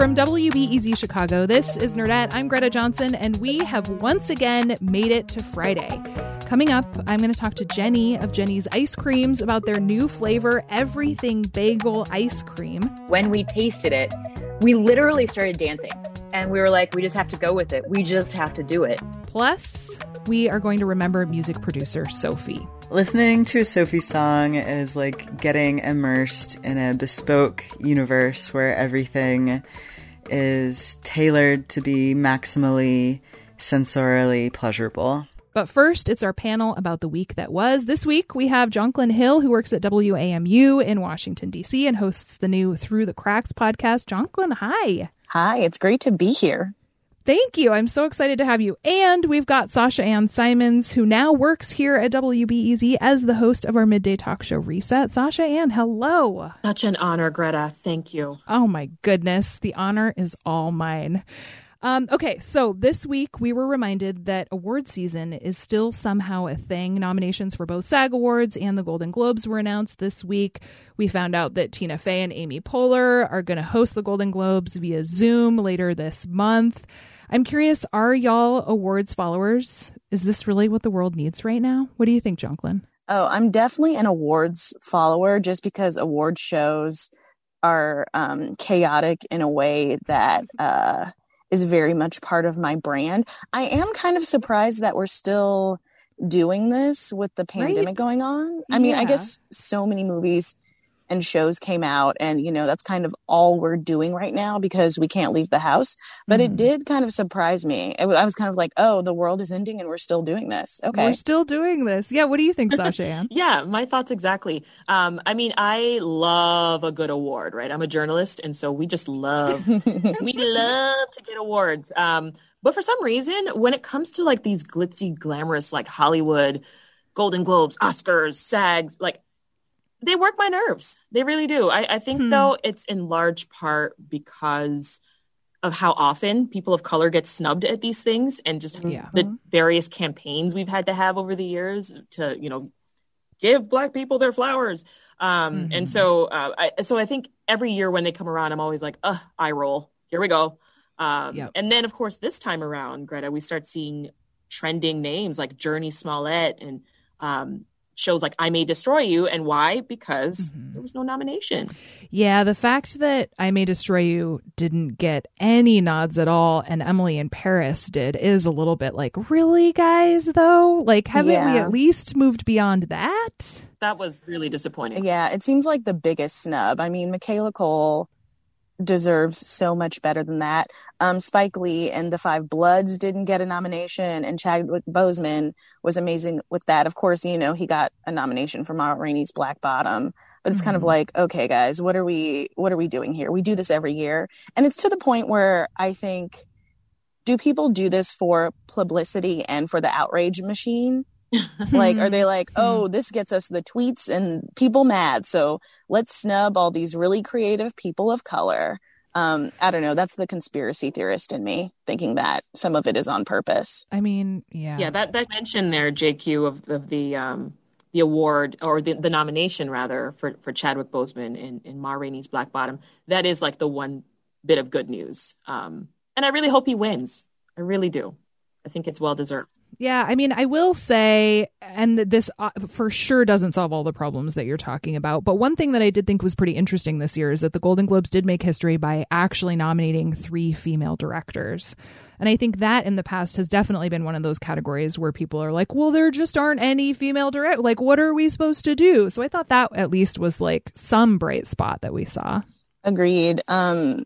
From WBEZ Chicago, this is Nerdette. I'm Greta Johnson, and we have once again made it to Friday. Coming up, I'm going to talk to Jeni of Jeni's Ice Creams about their new flavor, Everything Bagel Ice Cream. When we tasted it, we literally started dancing. And we were like, we just have to go with it. We just have to do it. Plus, we are going to remember music producer Sophie. Listening to a Sophie song is like getting immersed in a bespoke universe where everything is tailored to be maximally sensorially pleasurable. But first, it's our panel about the week that was. This week, we have Jonquilyn Hill, who works at WAMU in Washington, D.C., and hosts the new Through the Cracks podcast. Jonquilyn, hi. Hi, it's great to be here. Thank you. I'm so excited to have you. And we've got Sasha Ann Simons, who now works here at WBEZ as the host of our midday talk show Reset. Sasha Ann, hello. Such an honor, Greta. Thank you. Oh my goodness. The honor is all mine. Um, okay, so this week we were reminded that award season is still somehow a thing. Nominations for both SAG Awards and the Golden Globes were announced this week. We found out that Tina Fey and Amy Poehler are going to host the Golden Globes via Zoom later this month. I'm curious, are y'all awards followers? Is this really what the world needs right now? What do you think, Jonquilyn? Oh, I'm definitely an awards follower just because award shows are um, chaotic in a way that uh, is very much part of my brand. I am kind of surprised that we're still doing this with the pandemic right? going on. I mean, yeah. I guess so many movies and shows came out and you know that's kind of all we're doing right now because we can't leave the house. But mm. it did kind of surprise me. I was kind of like oh the world is ending and we're still doing this. Okay. We're still doing this. Yeah what do you think sasha ann? Yeah my thoughts exactly. Um, i mean i love a good award right? I'm a journalist and so we just love we love to get awards. Um, but for some reason when it comes to like these glitzy glamorous like hollywood golden globes oscars sags like they work my nerves. They really do. I, I think hmm. though it's in large part because of how often people of color get snubbed at these things and just yeah. the various campaigns we've had to have over the years to, you know, give black people their flowers. Um, mm-hmm. And so, uh, I, so I think every year when they come around, I'm always like, uh, I roll. Here we go. Um, yep. And then, of course, this time around, Greta, we start seeing trending names like Jurnee Smollett and um, shows like I May Destroy You. And why? Because mm-hmm. there was no nomination. Yeah, the fact that I May Destroy You didn't get any nods at all and Emily in Paris did is a little bit like, really, guys, though? Like, haven't yeah. we at least moved beyond that? That was really disappointing. Yeah, it seems like the biggest snub. I mean, Michaela Coel deserves so much better than that. Um, Spike Lee and The Five Bloods didn't get a nomination, and Chadwick Boseman was amazing with that. Of course, you know he got a nomination for Ma Rainey's Black Bottom, but it's mm-hmm. kind of mm-hmm. like, okay, guys, what are we what are we doing here? We do this every year, and it's to the point where I think, do people do this for publicity and for the outrage machine? Like are they like oh this gets us the tweets and people mad so let's snub all these really creative people of color. Um i don't know that's the conspiracy theorist in me thinking that some of it is on purpose. I mean yeah. Yeah that that mention there jq of, of the um the award or the, the nomination rather for for chadwick boseman in in ma rainey's black bottom that is like the one bit of good news. Um and i really hope he wins. I really do. I think it's well deserved. Yeah, I mean, I will say, and this uh, for sure doesn't solve all the problems that you're talking about. But one thing that I did think was pretty interesting this year is that the Golden Globes did make history by actually nominating three female directors. And I think that in the past has definitely been one of those categories where people are like, well, there just aren't any female direct. Like, what are we supposed to do? So I thought that at least was like some bright spot that we saw. Agreed. Um,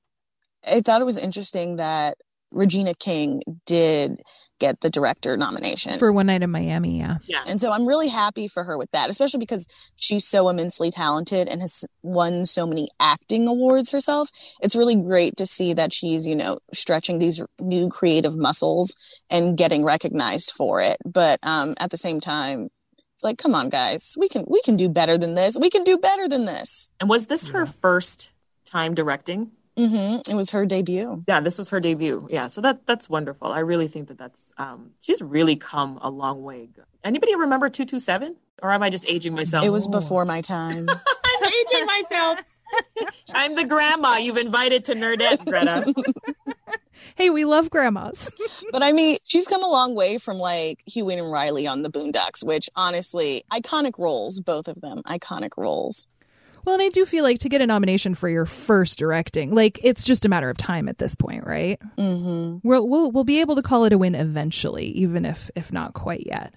I thought it was interesting that Regina King did get the director nomination for One Night in Miami. Yeah. Yeah. And so I'm really happy for her with that, especially because she's so immensely talented and has won so many acting awards herself. It's really great to see that she's, you know, stretching these new creative muscles and getting recognized for it. But um, at the same time, it's like, come on, guys, we can we can do better than this. We can do better than this. And was this her first time directing? Mm-hmm. It was her debut. Yeah, this was her debut. Yeah, so that that's wonderful. I really think that that's um, she's really come a long way. Anybody remember two two seven? Or am I just aging myself? It was before my time. I'm aging myself. I'm the grandma you've invited to Nerdette, Greta. Hey, we love grandmas. but I mean, she's come a long way from like Huey and Riley on the Boondocks, which honestly, iconic roles, both of them, iconic roles. Well, and I do feel like to get a nomination for your first directing, like it's just a matter of time at this point, right? Mm-hmm. We'll we'll we'll be able to call it a win eventually, even if if not quite yet.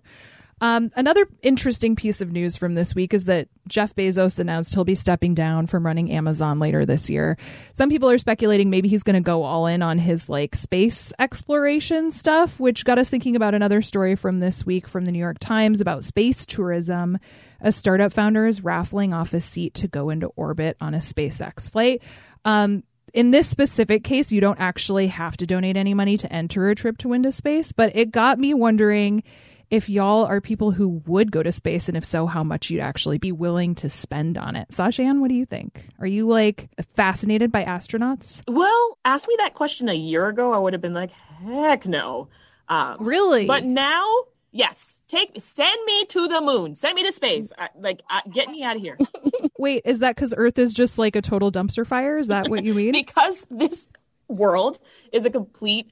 Um, another interesting piece of news from this week is that Jeff Bezos announced he'll be stepping down from running Amazon later this year. Some people are speculating maybe he's going to go all in on his like space exploration stuff, which got us thinking about another story from this week from the New York Times about space tourism. A startup founder is raffling off a seat to go into orbit on a SpaceX flight. Um, in this specific case, you don't actually have to donate any money to enter a trip to into space, but it got me wondering if y'all are people who would go to space, and if so, how much you'd actually be willing to spend on it. Sasha Ann, what do you think? Are you like fascinated by astronauts? Well, ask me that question a year ago, I would have been like, heck no. Um, Really? But now, yes, take send me to the moon, send me to space. I, like, uh, get me out of here Wait, is that because Earth is just like a total dumpster fire? Is that what you mean? because this world is a complete.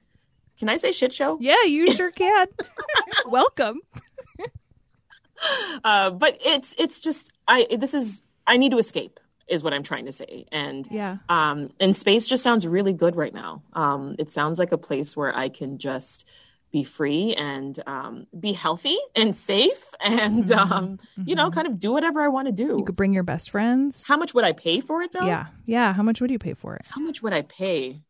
Can I say shit show? yeah, you sure can. Welcome. Uh, but it's it's just I this is I need to escape is what I'm trying to say. And Yeah. um and space just sounds really good right now. Um it sounds like a place where I can just be free and um be healthy and safe and um you know kind of do whatever I want to do. You could bring your best friends. How much would I pay for it though? Yeah. Yeah. How much would you pay for it? How much would I pay?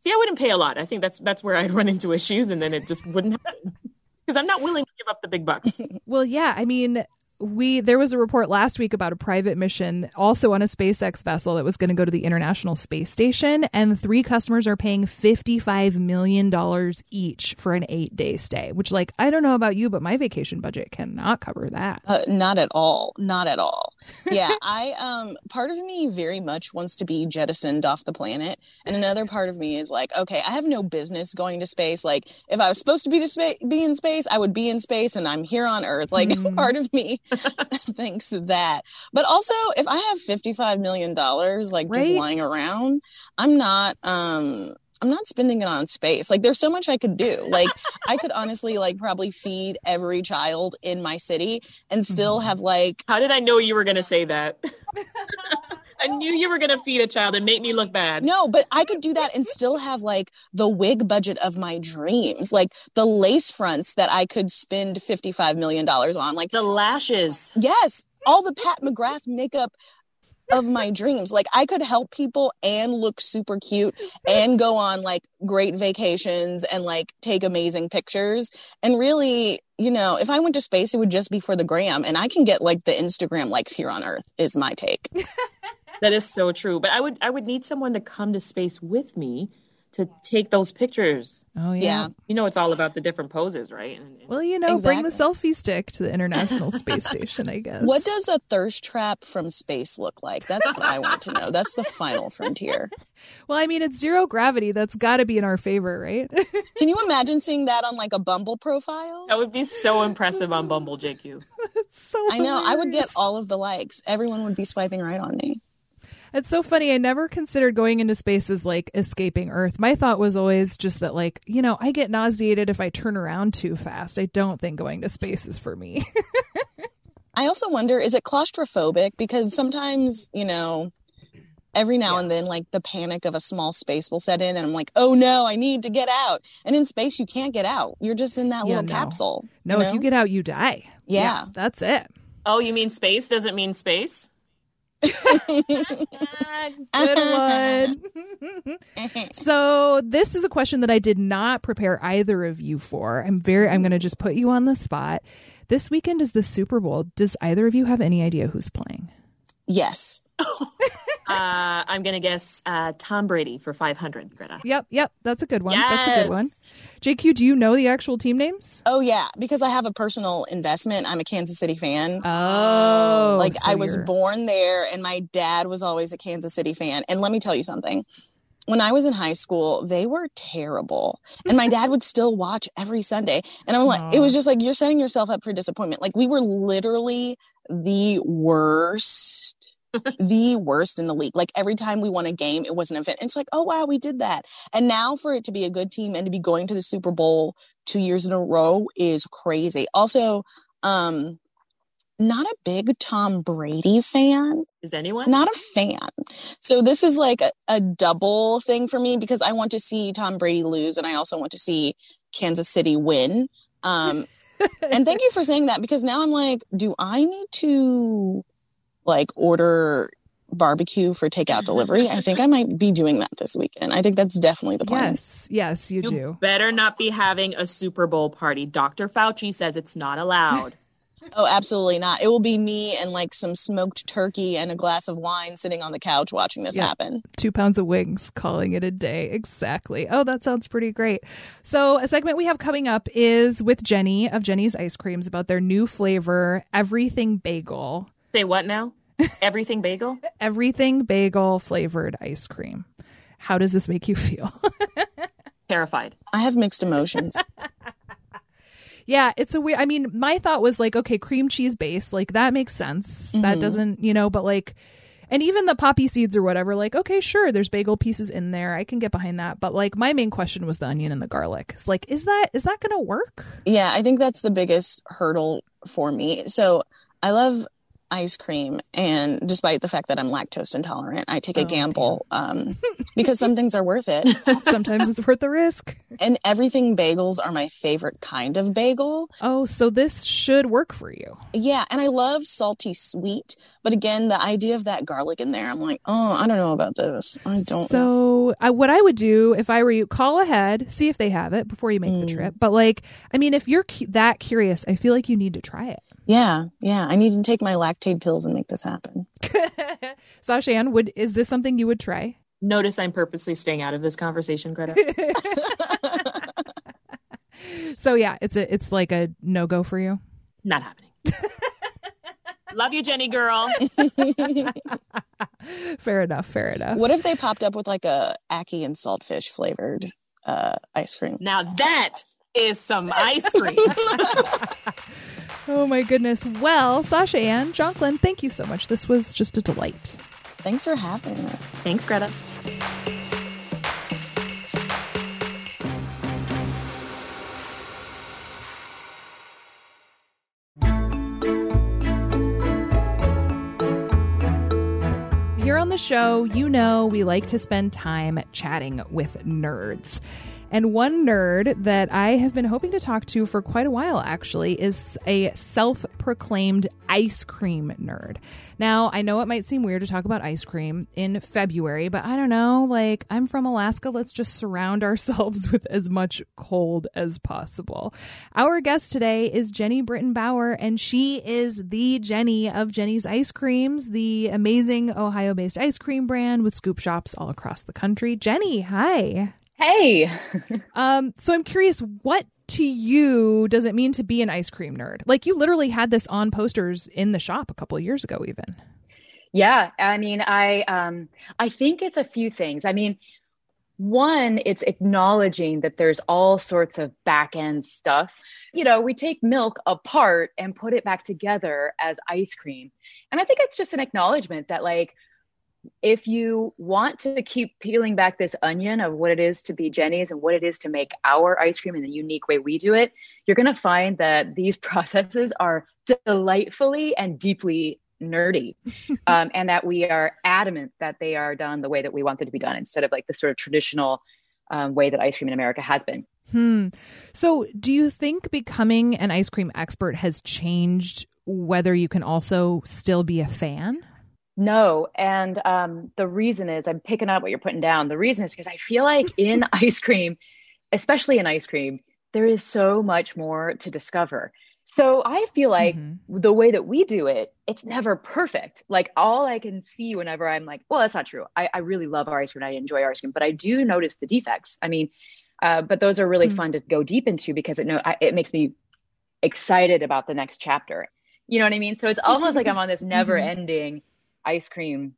See, I wouldn't pay a lot. I think that's that's where I'd run into issues and then it just wouldn't happen. Because I'm not willing to give up the big bucks. Well, yeah, I mean, we there was a report last week about a private mission also on a SpaceX vessel that was going to go to the International Space Station and three customers are paying 55 million dollars each for an 8-day stay, which like I don't know about you, but my vacation budget cannot cover that. Uh, not at all. Not at all. Yeah, I um part of me very much wants to be jettisoned off the planet, and another part of me is like, okay, I have no business going to space. Like, if I was supposed to be to spa- be in space, I would be in space, and I'm here on Earth. Like, part of me thinks that. But also, if I have fifty five million dollars like just lying around, I'm not um. I'm not spending it on space. Like there's so much I could do. Like I could honestly like probably feed every child in my city and still mm-hmm. have like How did I know you were going to say that? I knew you were going to feed a child and make me look bad. No, but I could do that and still have like the wig budget of my dreams, like the lace fronts that I could spend $55 million on. Like, The lashes. yes, all the Pat McGrath makeup of my dreams. Like, I could help people and look super cute and go on like great vacations and like take amazing pictures. And really, you know, if I went to space, it would just be for the gram. And I can get like the Instagram likes here on Earth, is my take. That is so true. But I would I would need someone to come to space with me to take those pictures. Oh yeah. Yeah. You know, it's all about the different poses, right? And, and- Well, you know, bring the selfie stick to the International Space Station, I guess. What does a thirst trap from space look like? That's what I want to know. That's the final frontier. Well, I mean, it's zero gravity. That's got to be in our favor, right? Can you imagine seeing that on like a Bumble profile? that would be so impressive on Bumble, JQ. so I know. I would get all of the likes. Everyone would be swiping right on me. It's so funny. I never considered going into space as like escaping Earth. My thought was always just that, like, you know, I get nauseated if I turn around too fast. I don't think going to space is for me. I also wonder is it claustrophobic? Because sometimes, you know, every now yeah. and then, like the panic of a small space will set in, and I'm like, oh no, I need to get out. And in space, you can't get out. You're just in that yeah, little no. capsule. No, you know? if you get out, you die. Yeah. yeah, that's it. Oh, you mean space doesn't mean space? Good one. so this is a question that I did not prepare either of you for. I'm very I'm going to just put you on the spot. This weekend is the Super Bowl. Does either of you have any idea who's playing? Yes. uh, I'm going to guess uh, Tom Brady for 500, Greta. Yep, yep. That's a good one. Yes. That's a good one. JQ, do you know the actual team names? Oh yeah, because I have a personal investment. I'm a Kansas City fan. Oh, um, like so I was you're... born there, and my dad was always a Kansas City fan. And let me tell you something. When I was in high school, they were terrible, and my dad would still watch every Sunday. And I'm like, it was just like you're setting yourself up for disappointment. Like we were literally the worst the worst in the league. Like every time we won a game, it was an event. And it's like, oh wow, we did that. And now for it to be a good team and to be going to the Super Bowl two years in a row is crazy. Also, um, not a big Tom Brady fan. Is anyone? Not a fan. So this is like a, a double thing for me because I want to see Tom Brady lose and I also want to see Kansas City win. Um, and thank you for saying that because now I'm like, do I need to like order barbecue for takeout delivery. I think I might be doing that this weekend. I think that's definitely the plan. Yes, yes, you, you do. Better not be having a Super Bowl party. Dr. Fauci says it's not allowed. oh, absolutely not. It will be me and like some smoked turkey and a glass of wine sitting on the couch watching this happen. Two pounds of wings, calling it a day. Exactly. Oh, that sounds pretty great. So, a segment we have coming up is with Jeni of Jeni's Ice Creams about their new flavor, Everything Bagel. Say what now? Everything bagel? Everything bagel flavored ice cream. How does this make you feel? Terrified. I have mixed emotions. yeah, it's a weird. I mean, my thought was like, okay, cream cheese base, like that makes sense. Mm-hmm. That doesn't, you know, but like, and even the poppy seeds or whatever, like, okay, sure, there's bagel pieces in there. I can get behind that. But like, my main question was the onion and the garlic. It's like, is that is that going to work? Yeah, I think that's the biggest hurdle for me. So I love ice cream and despite the fact that i'm lactose intolerant i take a oh, gamble um, because some things are worth it. Sometimes it's worth the risk. And everything bagels are my favorite kind of bagel. Oh so this should work for you. Yeah and i love salty sweet but again the idea of that garlic in there i'm like oh i don't know about this. I don't so I, what i would do if i were you call ahead see if they have it before you make mm. the trip. But like i mean if you're cu- that curious i feel like you need to try it yeah, yeah. I need to take my Lactaid pills and make this happen. Sasha Ann, would is this something you would try? Notice I'm purposely staying out of this conversation, Greta. so yeah, it's a it's like a no go for you. Not happening. Love you, Jeni girl. fair enough. Fair enough. What if they popped up with like a ackee and saltfish flavored uh, ice cream? Now that is some ice cream. Oh my goodness. Well, Sasha Ann, Jonquilyn, thank you so much. This was just a delight. Thanks for having us. Thanks, Greta. Here on the show, you know we like to spend time chatting with nerds. And one nerd that I have been hoping to talk to for quite a while, actually, is a self proclaimed ice cream nerd. Now, I know it might seem weird to talk about ice cream in February, but I don't know. Like, I'm from Alaska. Let's just surround ourselves with as much cold as possible. Our guest today is Jeni Britton Bauer, and she is the Jeni of Jeni's Ice Creams, the amazing Ohio based ice cream brand with scoop shops all across the country. Jeni, hi. Hey. um, so I'm curious, what to you does it mean to be an ice cream nerd? Like you literally had this on posters in the shop a couple of years ago, even. Yeah, I mean, I um, I think it's a few things. I mean, one, it's acknowledging that there's all sorts of back end stuff. You know, we take milk apart and put it back together as ice cream, and I think it's just an acknowledgement that like if you want to keep peeling back this onion of what it is to be Jeni's and what it is to make our ice cream in the unique way we do it, you're going to find that these processes are delightfully and deeply nerdy um, and that we are adamant that they are done the way that we want them to be done instead of like the sort of traditional um, way that ice cream in America has been. Hmm. So, do you think becoming an ice cream expert has changed whether you can also still be a fan? No. And um, the reason is I'm picking up what you're putting down. The reason is because I feel like in ice cream, especially in ice cream, there is so much more to discover. So I feel like mm-hmm. the way that we do it, it's never perfect. Like all I can see whenever I'm like, well, that's not true. I, I really love our ice cream. I enjoy our ice cream, but I do notice the defects. I mean, uh, but those are really mm-hmm. fun to go deep into because it no, I, it makes me excited about the next chapter. You know what I mean? So it's almost like I'm on this never ending ice cream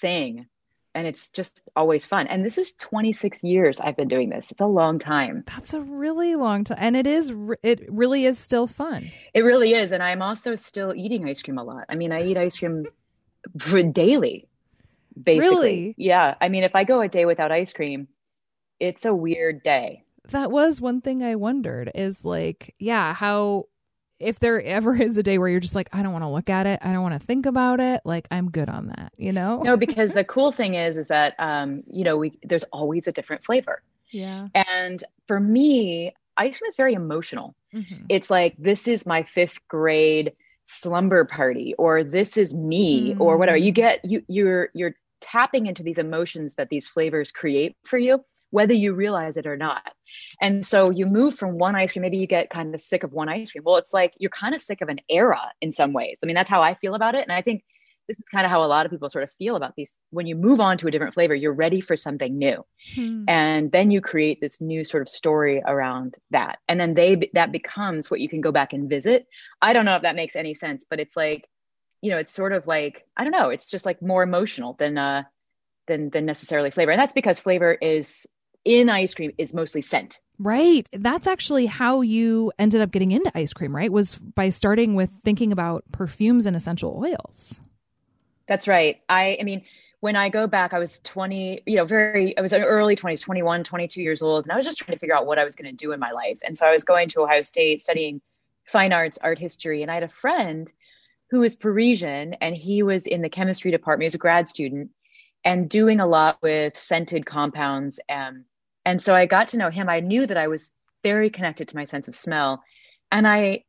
thing and it's just always fun. And this is 26 years I've been doing this. It's a long time. That's a really long time, and it is. It really is still fun. It really is, and I'm also still eating ice cream a lot. I mean, I eat ice cream for daily, basically. Really? Yeah. I mean, if I go a day without ice cream, it's a weird day. That was one thing I wondered. Is like, yeah, how if there ever is a day where you're just like, I don't want to look at it, I don't want to think about it, like I'm good on that, you know? No, because the cool thing is, is that, um, you know, we, there's always a different flavor. Yeah. And for me, ice cream is very emotional. Mm-hmm. It's like, this is my fifth grade slumber party, or this is me, mm-hmm. or whatever. You get, you, you're, you're tapping into these emotions that these flavors create for you whether you realize it or not. And so you move from one ice cream, maybe you get kind of sick of one ice cream. Well, it's like you're kind of sick of an era in some ways. I mean, that's how I feel about it. And I think this is kind of how a lot of people sort of feel about these. When you move on to a different flavor, you're ready for something new. Hmm. And then you create this new sort of story around that. And then they that becomes what you can go back and visit. I don't know if that makes any sense, but it's like, you know, it's sort of like, I don't know, it's just like more emotional than uh than than necessarily flavor. And that's because flavor is in ice cream is mostly scent. Right. That's actually how you ended up getting into ice cream, right? Was by starting with thinking about perfumes and essential oils. That's right. I I mean, when I go back, I was 20, you know, very, I was in early 20s, 21, 22 years old. And I was just trying to figure out what I was going to do in my life. And so I was going to Ohio State studying fine arts, art history. And I had a friend who was Parisian and he was in the chemistry department. He was a grad student and doing a lot with scented compounds and and so I got to know him. I knew that I was very connected to my sense of smell. And I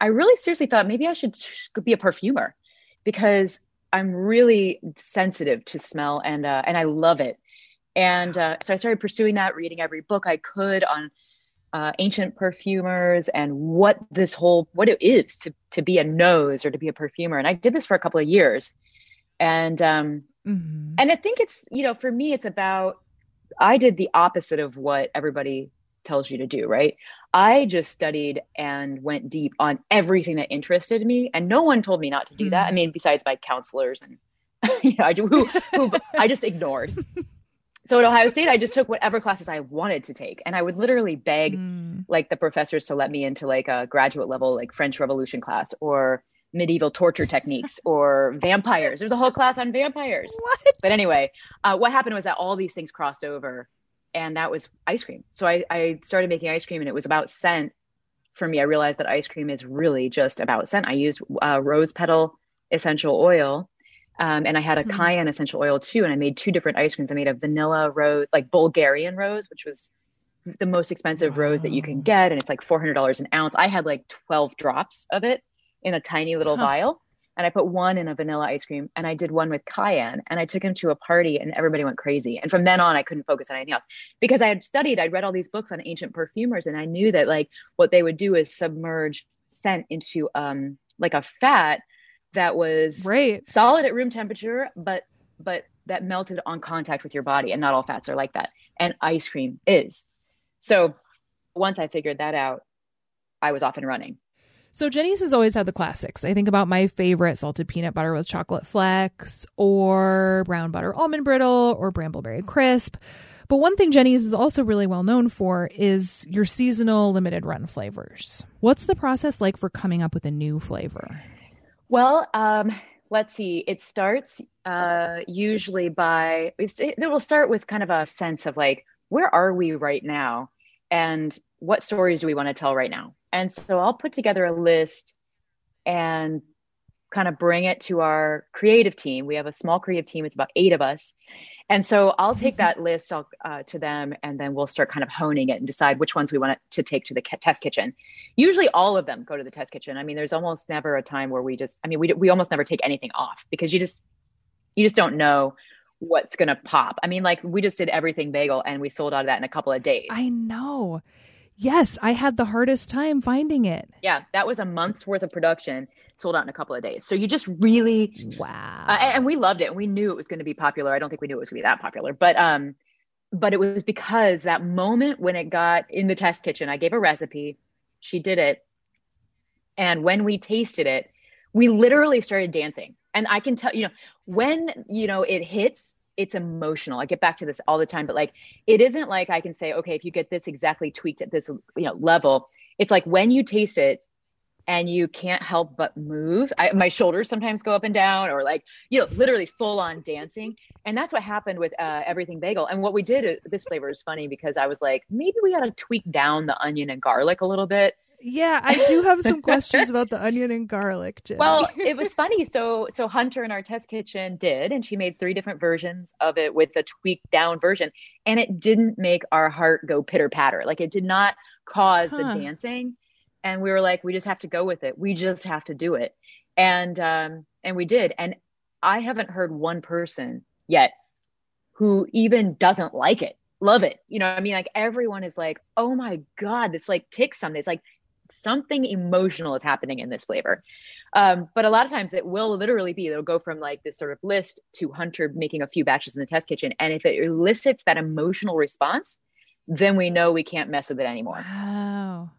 I really seriously thought maybe I should be a perfumer because I'm really sensitive to smell and uh, and I love it. And uh, so I started pursuing that, reading every book I could on uh, ancient perfumers and what this whole what it is to to be a nose or to be a perfumer. And I did this for a couple of years, and um, mm-hmm. and I think it's you know for me it's about I did the opposite of what everybody tells you to do, right? I just studied and went deep on everything that interested me, and no one told me not to do mm-hmm. that. I hmm. mean, besides my counselors and you know, I do who, who I just ignored. So at Ohio State, I just took whatever classes I wanted to take, and I would literally beg mm. like the professors to let me into like a graduate level like French Revolution class or medieval torture techniques or vampires. There's a whole class on vampires. What? But anyway, uh, what happened was that all these things crossed over, and that was ice cream. So I, I started making ice cream, and it was about scent. For me, I realized that ice cream is really just about scent. I used uh, rose petal essential oil, um, and I had a mm-hmm. cayenne essential oil too. And I made two different ice creams. I made a vanilla rose, like Bulgarian rose, which was the most expensive wow. rose that you can get, and it's like four hundred dollars an ounce. I had like twelve drops of it in a tiny little huh. vial. And I put one in a vanilla ice cream and I did one with cayenne and I took him to a party and everybody went crazy. And from then on, I couldn't focus on anything else because I had studied, I'd read all these books on ancient perfumers and I knew that like what they would do is submerge scent into um like a fat that was right. solid at room temperature, but, but that melted on contact with your body. And not all fats are like that. And ice cream is. So once I figured that out, I was off and running. So Jeni's has always had the classics. I think about my favorite salted peanut butter with chocolate flecks or brown butter almond brittle or brambleberry crisp. But one thing Jeni's is also really well known for is your seasonal limited run flavors. What's the process like for coming up with a new flavor? Well, um, let's see, it starts uh, usually by, it will start with kind of a sense of like, where are we right now? And what stories do we want to tell right now? And so I'll put together a list and kind of bring it to our creative team. We have a small creative team, it's about eight of us. And so I'll take that list uh, to them and then we'll start kind of honing it and decide which ones we want to take to the test kitchen. Usually all of them go to the test kitchen. I mean, there's almost never a time where we just, I mean, we, we almost never take anything off because you just, you just don't know what's going to pop. I mean, like we just did everything bagel and we sold out of that in a couple of days. I know. Yes, I had the hardest time finding it. Yeah, that was a month's worth of production, sold out in a couple of days. So you just really wow. Uh, and we loved it. And we knew it was going to be popular. I don't think we knew it was going to be that popular, but um, but it was because that moment when it got in the test kitchen, I gave a recipe, she did it, and when we tasted it, we literally started dancing. And I can tell you know when you know it hits it's emotional. I get back to this all the time, but like it isn't like I can say, okay, if you get this exactly tweaked at this you know level, it's like when you taste it and you can't help but move. I, my shoulders sometimes go up and down, or like you know, literally full on dancing. And that's what happened with uh, everything bagel. And what we did, uh, this flavor is funny because I was like, maybe we got to tweak down the onion and garlic a little bit yeah, I do have some questions about the onion and garlic. Well, it was funny. So, so Hunter in our test kitchen did, and she made three different versions of it with the tweaked down version, and it didn't make our heart go pitter patter. Like it did not cause huh. the dancing, and we were like, we just have to go with it. We just have to do it, and um, and we did. And I haven't heard one person yet who even doesn't like it love it. You know, I mean, like everyone is like, oh my God, this like ticks something. It's like something emotional is happening in this flavor. Um, but a lot of times it will literally be, it'll go from like this sort of list to Hunter making a few batches in the test kitchen. And if it elicits that emotional response, then we know we can't mess with it anymore. Wow.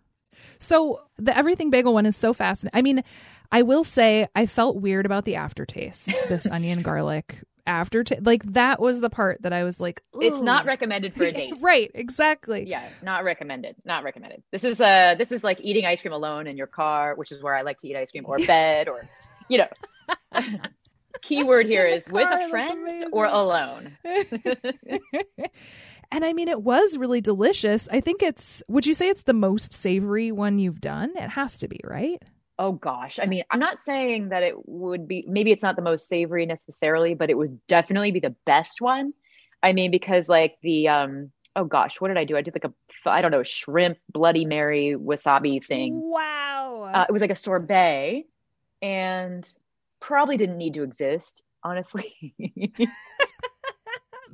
So the everything bagel one is so fascinating. I mean, I will say I felt weird about the aftertaste, this onion garlic after t- like that was the part that I was like Ooh. it's not recommended for a date. right, exactly. Yeah, not recommended. Not recommended. This is uh this is like eating ice cream alone in your car, which is where I like to eat ice cream or bed or you know. Keyword here is car, with a friend or alone. and I mean it was really delicious. I think it's would you say it's the most savory one you've done? It has to be, right? Oh gosh. I mean i'm not saying that it would be maybe it's not the most savory necessarily but it would definitely be the best one. I mean because like the um oh gosh what did i do? I did like a i don't know shrimp bloody mary wasabi thing. Wow. Uh, it was like a sorbet and probably didn't need to exist honestly.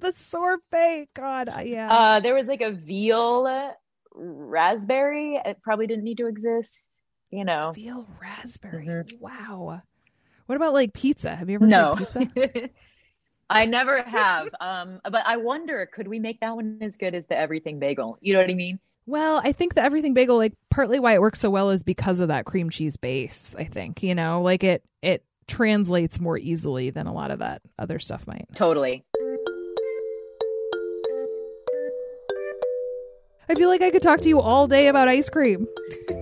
The sorbet. God yeah. Uh there was like a veal raspberry. It probably didn't need to exist you know. Veal raspberry. Mm-hmm. Wow. What about like pizza? Have you ever no. tried pizza? I never have. Um, but I wonder, could we make that one as good as the everything bagel? You know what I mean? Well, I think the everything bagel, like partly why it works so well is because of that cream cheese base. I think you know, like it it translates more easily than a lot of that other stuff might. Totally. I feel like I could talk to you all day about ice cream.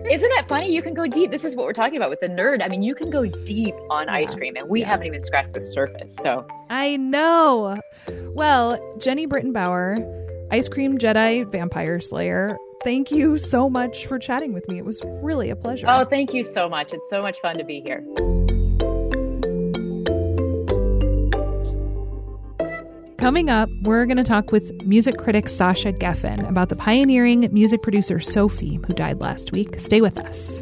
Isn't that funny? You can go deep. This is what we're talking about with the nerd. I mean, you can go deep on yeah. ice cream, and we yeah. haven't even scratched the surface. So I know. Well, Jeni Britton Bauer, Ice Cream Jedi Vampire Slayer. Thank you so much for chatting with me. It was really a pleasure. Oh, thank you so much. It's so much fun to be here. Coming up, we're going to talk with music critic Sasha Geffen about the pioneering music producer Sophie, who died last week. Stay with us.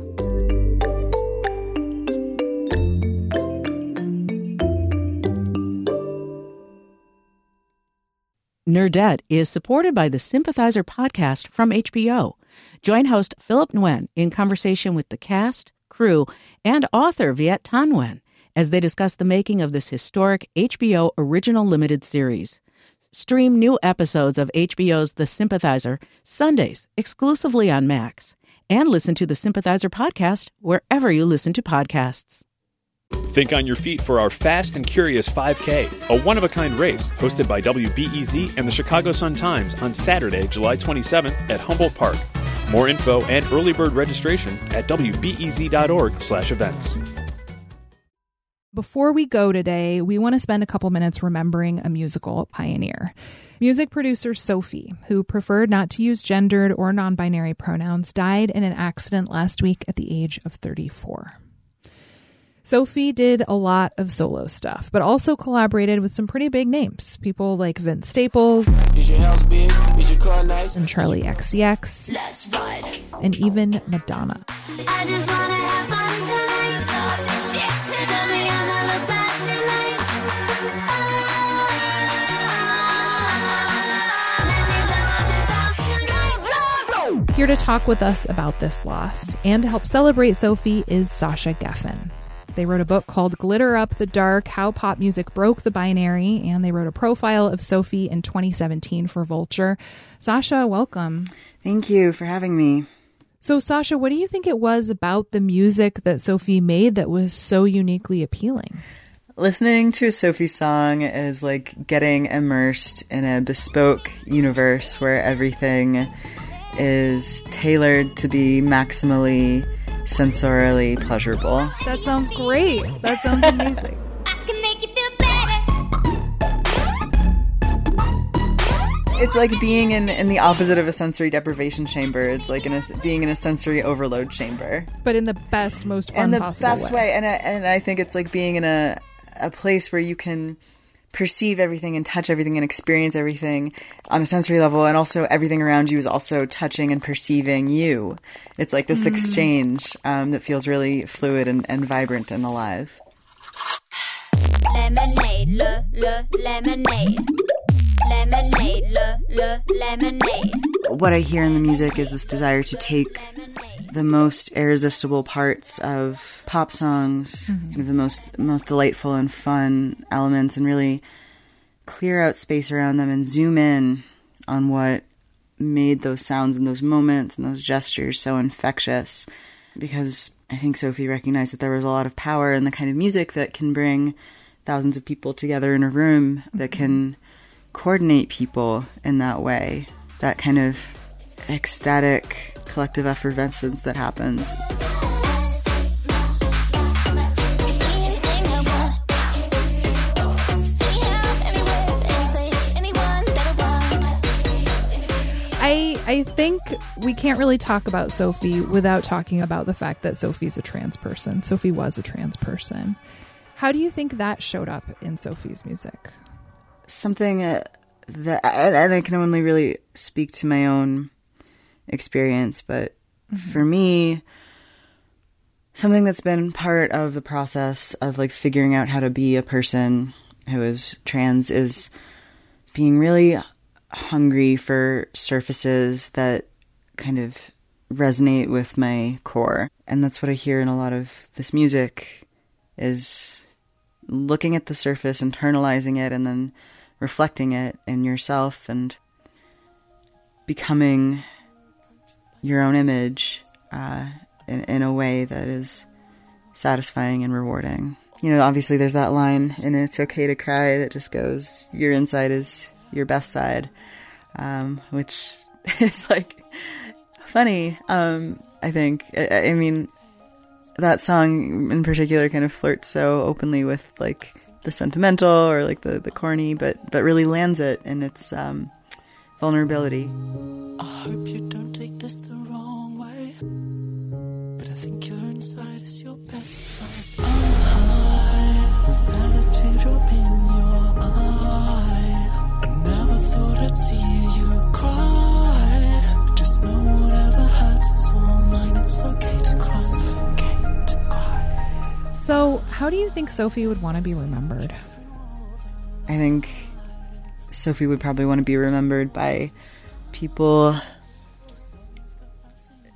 Nerdette is supported by the Sympathizer podcast from HBO. Join host Philip Nguyen in conversation with the cast, crew, and author Viet Thanh Nguyen as they discuss the making of this historic HBO original limited series. Stream new episodes of HBO's The Sympathizer Sundays exclusively on Max, and listen to the Sympathizer podcast wherever you listen to podcasts. Think on your feet for our Fast and Curious 5K, a one of a kind race hosted by WBEZ and the Chicago Sun Times on Saturday, July 27th at Humboldt Park. More info and early bird registration at wbez.org/events. Before we go today, we want to spend a couple minutes remembering a musical pioneer. Music producer Sophie, who preferred not to use gendered or non binary pronouns, died in an accident last week at the age of 34. Sophie did a lot of solo stuff, but also collaborated with some pretty big names. People like Vince Staples big? nice? and Charli XCX, and even Madonna. Here to talk with us about this loss and to help celebrate Sophie is Sasha Geffen. They wrote a book called Glitter Up the Dark How Pop Music Broke the Binary, and they wrote a profile of Sophie in 2017 for Vulture. Sasha, welcome. Thank you for having me. So, Sasha, what do you think it was about the music that Sophie made that was so uniquely appealing? Listening to a Sophie song is like getting immersed in a bespoke universe where everything is tailored to be maximally sensorially pleasurable. That sounds great. That sounds amazing. it's like being in, in the opposite of a sensory deprivation chamber. It's like in a, being in a sensory overload chamber, but in the best, most fun, in the best way. way. And I, and I think it's like being in a a place where you can perceive everything and touch everything and experience everything on a sensory level and also everything around you is also touching and perceiving you it's like this mm. exchange um, that feels really fluid and, and vibrant and alive lemonade, le, le, lemonade. Lemonade, le, le, lemonade. What I hear in the music is this desire to take the most irresistible parts of pop songs, mm-hmm. kind of the most most delightful and fun elements, and really clear out space around them and zoom in on what made those sounds and those moments and those gestures so infectious. Because I think Sophie recognized that there was a lot of power in the kind of music that can bring thousands of people together in a room, mm-hmm. that can coordinate people in that way. That kind of ecstatic collective effervescence that happens. I I think we can't really talk about Sophie without talking about the fact that Sophie's a trans person. Sophie was a trans person. How do you think that showed up in Sophie's music? Something uh, that, and I can only really speak to my own experience, but mm-hmm. for me, something that's been part of the process of like figuring out how to be a person who is trans is being really hungry for surfaces that kind of resonate with my core. And that's what I hear in a lot of this music is looking at the surface, internalizing it and then reflecting it in yourself and becoming your own image uh, in, in a way that is satisfying and rewarding. You know, obviously there's that line in It's Okay to Cry that just goes, Your inside is your best side, um, which is like funny, um, I think. I, I mean, that song in particular kind of flirts so openly with like the sentimental or like the, the corny, but but really lands it and its um, vulnerability. I hope you don't take this the wrong way, but I think your inside is your best side. I, was that a teardrop in your eye? I never thought I'd see you cry. Just know whatever hurts, it's all mine. It's okay to cry. It's okay to cry. So, how do you think Sophie would want to be remembered? I think Sophie would probably want to be remembered by people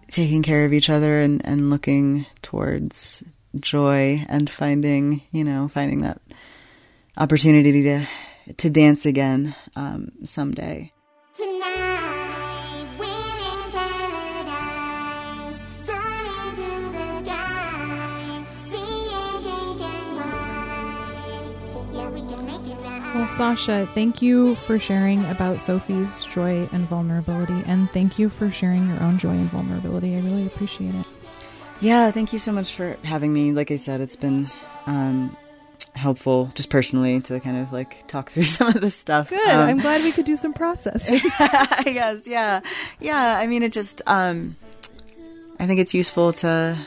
taking care of each other and, and looking towards joy and finding, you know, finding that opportunity to to dance again um, someday. Well, Sasha, thank you for sharing about Sophie's joy and vulnerability, and thank you for sharing your own joy and vulnerability. I really appreciate it. Yeah, thank you so much for having me. Like I said, it's been um, helpful just personally to kind of like talk through some of this stuff. Good. Um, I'm glad we could do some processing. I guess. Yeah. Yeah. I mean, it just, um, I think it's useful to,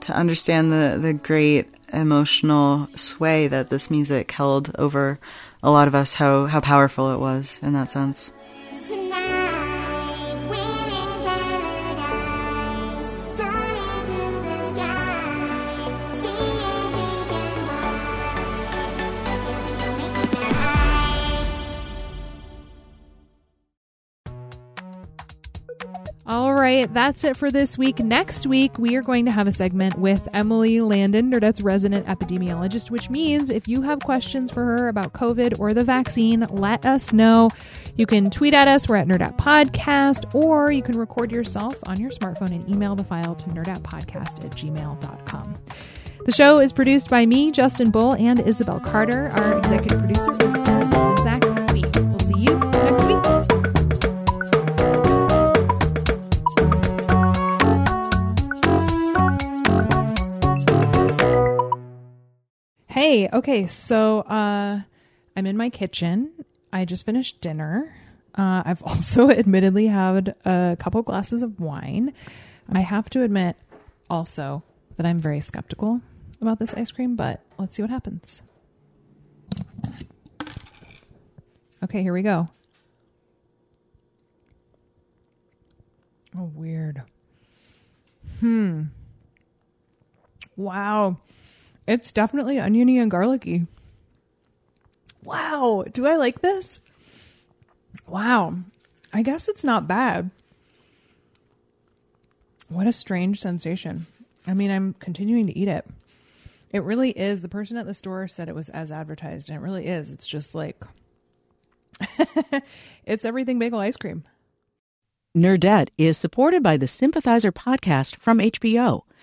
to understand the, the great emotional sway that this music held over a lot of us, how, how powerful it was in that sense. Right, that's it for this week. Next week, we are going to have a segment with Emily Landon, Nerdette's resident epidemiologist, which means if you have questions for her about COVID or the vaccine, let us know. You can tweet at us, we're at Nerdette Podcast, or you can record yourself on your smartphone and email the file to nerdettepodcast at gmail.com. The show is produced by me, Justin Bull, and Isabel Carter. Our executive producer is Zach We'll see you next week. Hey, okay, so uh, I'm in my kitchen. I just finished dinner. Uh, I've also admittedly had a couple glasses of wine. I have to admit also that I'm very skeptical about this ice cream, but let's see what happens. Okay, here we go. Oh, weird. Hmm. Wow. It's definitely oniony and garlicky. Wow. Do I like this? Wow. I guess it's not bad. What a strange sensation. I mean, I'm continuing to eat it. It really is. The person at the store said it was as advertised, and it really is. It's just like, it's everything bagel ice cream. Nerdette is supported by the Sympathizer podcast from HBO.